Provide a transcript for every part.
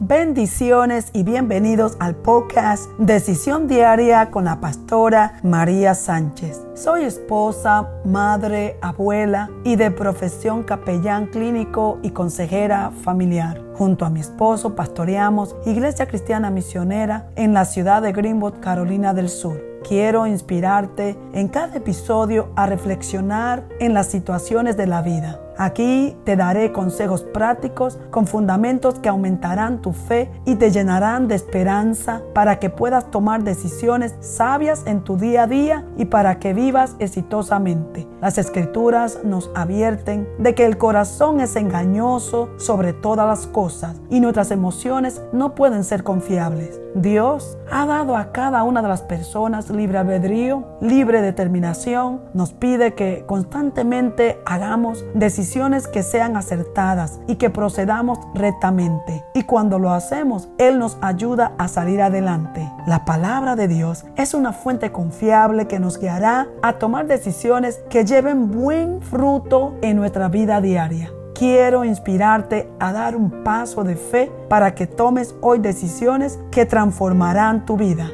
Bendiciones y bienvenidos al podcast Decisión Diaria con la pastora María Sánchez. Soy esposa, madre, abuela y de profesión capellán clínico y consejera familiar. Junto a mi esposo pastoreamos Iglesia Cristiana Misionera en la ciudad de Greenwood, Carolina del Sur. Quiero inspirarte en cada episodio a reflexionar en las situaciones de la vida Aquí te daré consejos prácticos con fundamentos que aumentarán tu fe y te llenarán de esperanza para que puedas tomar decisiones sabias en tu día a día y para que vivas exitosamente. Las escrituras nos advierten de que el corazón es engañoso sobre todas las cosas y nuestras emociones no pueden ser confiables. Dios ha dado a cada una de las personas libre albedrío, libre determinación. Nos pide que constantemente hagamos decisiones que sean acertadas y que procedamos rectamente. Y cuando lo hacemos, Él nos ayuda a salir adelante. La palabra de Dios es una fuente confiable que nos guiará a tomar decisiones que lleven buen fruto en nuestra vida diaria quiero inspirarte a dar un paso de fe para que tomes hoy decisiones que transformarán tu vida.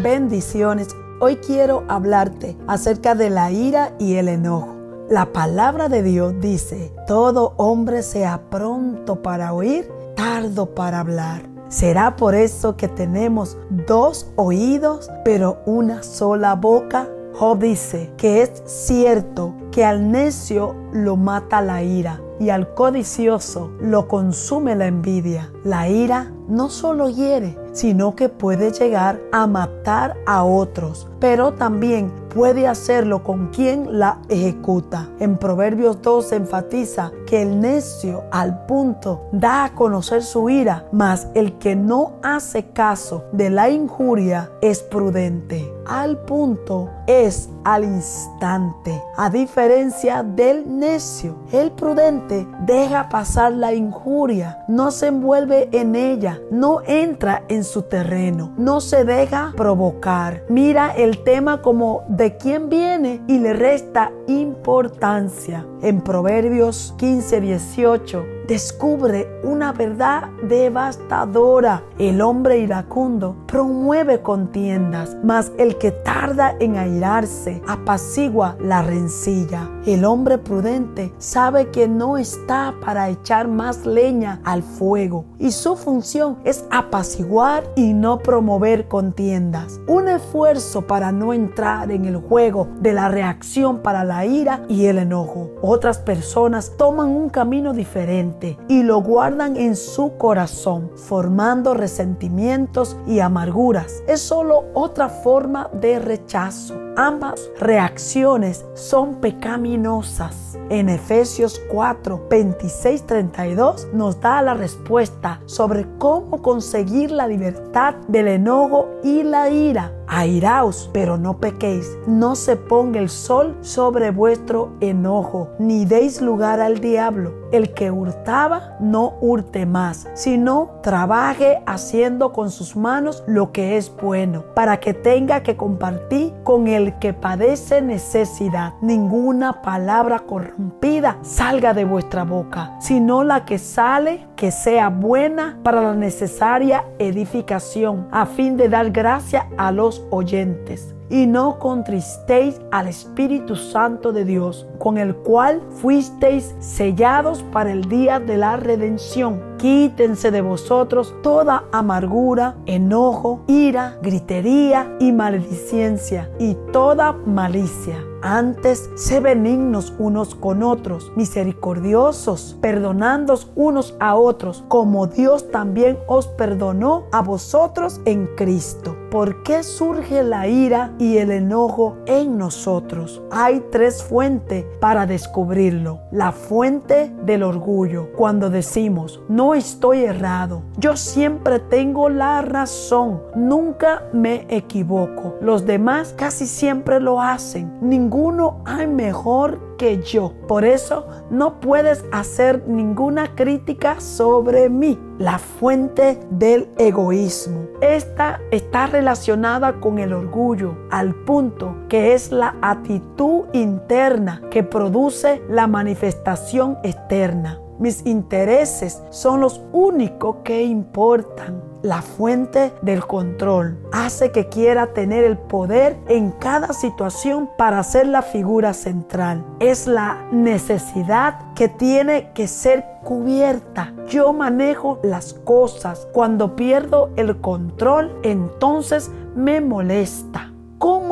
Bendiciones Hoy quiero hablarte acerca de la ira y el enojo. La palabra de Dios dice, todo hombre sea pronto para oír, tardo para hablar. ¿Será por eso que tenemos dos oídos, pero una sola boca? Job dice que es cierto que al necio lo mata la ira y al codicioso lo consume la envidia. La ira no solo hiere, sino que puede llegar a matar a otros, pero también puede hacerlo con quien la ejecuta. En Proverbios 2 se enfatiza el necio al punto da a conocer su ira, mas el que no hace caso de la injuria es prudente. Al punto es al instante, a diferencia del necio. El prudente deja pasar la injuria, no se envuelve en ella, no entra en su terreno, no se deja provocar. Mira el tema como de quién viene y le resta importancia. En Proverbios 15, 18 descubre una verdad devastadora. El hombre iracundo promueve contiendas, mas el que tarda en airarse apacigua la rencilla. El hombre prudente sabe que no está para echar más leña al fuego y su función es apaciguar y no promover contiendas. Un esfuerzo para no entrar en el juego de la reacción para la ira y el enojo. Otras personas toman un camino diferente y lo guardan en su corazón, formando resentimientos y amarguras. Es solo otra forma de rechazo. Ambas reacciones son pecaminosas. En Efesios 4, 26, 32 nos da la respuesta sobre cómo conseguir la libertad del enojo y la ira. Airaos, pero no pequéis. No se ponga el sol sobre vuestro enojo, ni deis lugar al diablo. El que hurtaba, no hurte más, sino trabaje haciendo con sus manos lo que es bueno, para que tenga que compartir con el que padece necesidad. Ninguna palabra corrompida salga de vuestra boca, sino la que sale que sea buena para la necesaria edificación, a fin de dar gracia a los oyentes y no contristéis al Espíritu Santo de Dios, con el cual fuisteis sellados para el día de la redención. Quítense de vosotros toda amargura, enojo, ira, gritería y maledicencia y toda malicia. Antes, sé benignos unos con otros, misericordiosos, perdonándos unos a otros, como Dios también os perdonó a vosotros en Cristo. ¿Por qué surge la ira y el enojo en nosotros? Hay tres fuentes para descubrirlo. La fuente del orgullo, cuando decimos, no estoy errado. Yo siempre tengo la razón. Nunca me equivoco. Los demás casi siempre lo hacen. Ninguno hay mejor que yo. Por eso no puedes hacer ninguna crítica sobre mí. La fuente del egoísmo. Esta está relacionada con el orgullo, al punto que es la actitud interna que produce la manifestación externa. Mis intereses son los únicos que importan. La fuente del control hace que quiera tener el poder en cada situación para ser la figura central. Es la necesidad que tiene que ser cubierta. Yo manejo las cosas. Cuando pierdo el control, entonces me molesta.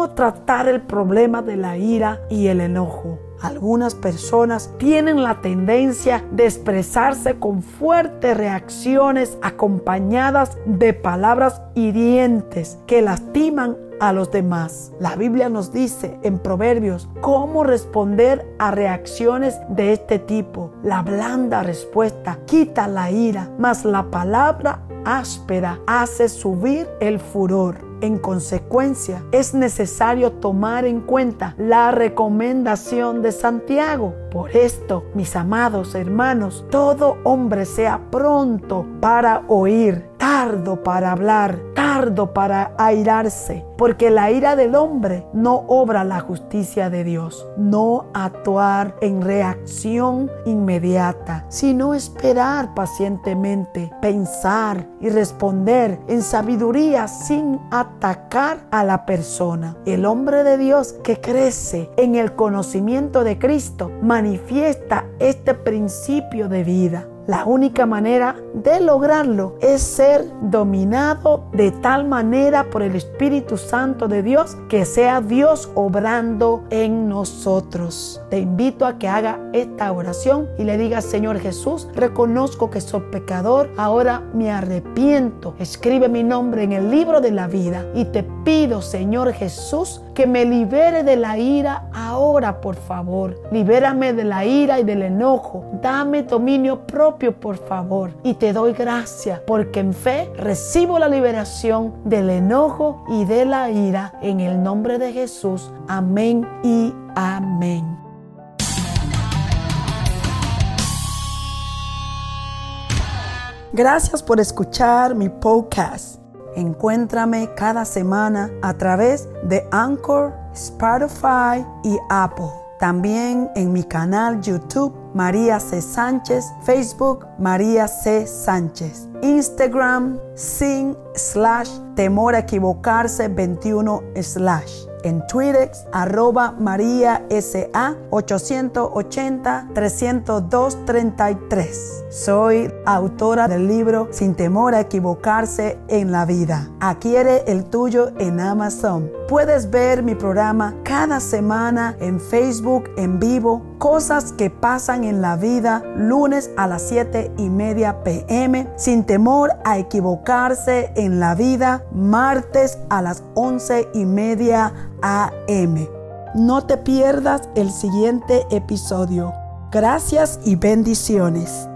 ¿Cómo tratar el problema de la ira y el enojo? Algunas personas tienen la tendencia de expresarse con fuertes reacciones acompañadas de palabras hirientes que lastiman a los demás. La Biblia nos dice en Proverbios cómo responder a reacciones de este tipo. La blanda respuesta quita la ira, mas la palabra áspera hace subir el furor. En consecuencia, es necesario tomar en cuenta la recomendación de Santiago. Por esto, mis amados hermanos, todo hombre sea pronto para oír, tardo para hablar, tardo para airarse, porque la ira del hombre no obra la justicia de Dios. No actuar en reacción inmediata, sino esperar pacientemente, pensar y responder en sabiduría sin atacar a la persona. El hombre de Dios que crece en el conocimiento de Cristo manifiesta este principio de vida. La única manera de lograrlo es ser dominado de tal manera por el Espíritu Santo de Dios que sea Dios obrando en nosotros. Te invito a que haga esta oración y le diga Señor Jesús, reconozco que soy pecador, ahora me arrepiento. Escribe mi nombre en el libro de la vida y te pido, Señor Jesús, que me libere de la ira ahora, por favor. Libérame de la ira y del enojo. Dame dominio propio, por favor. Y te doy gracias porque en fe recibo la liberación del enojo y de la ira en el nombre de Jesús. Amén y amén. Gracias por escuchar mi podcast. Encuéntrame cada semana a través de Anchor, Spotify y Apple. También en mi canal YouTube María C. Sánchez, Facebook María C. Sánchez, Instagram sin slash temor a equivocarse 21 slash en Twitter, arroba María SA 880-302-33. Soy autora del libro Sin temor a equivocarse en la vida. Adquiere el tuyo en Amazon. Puedes ver mi programa cada semana en Facebook en vivo, cosas que pasan en la vida, lunes a las 7 y media pm, sin temor a equivocarse en la vida, martes a las 11 y media AM. No te pierdas el siguiente episodio. Gracias y bendiciones.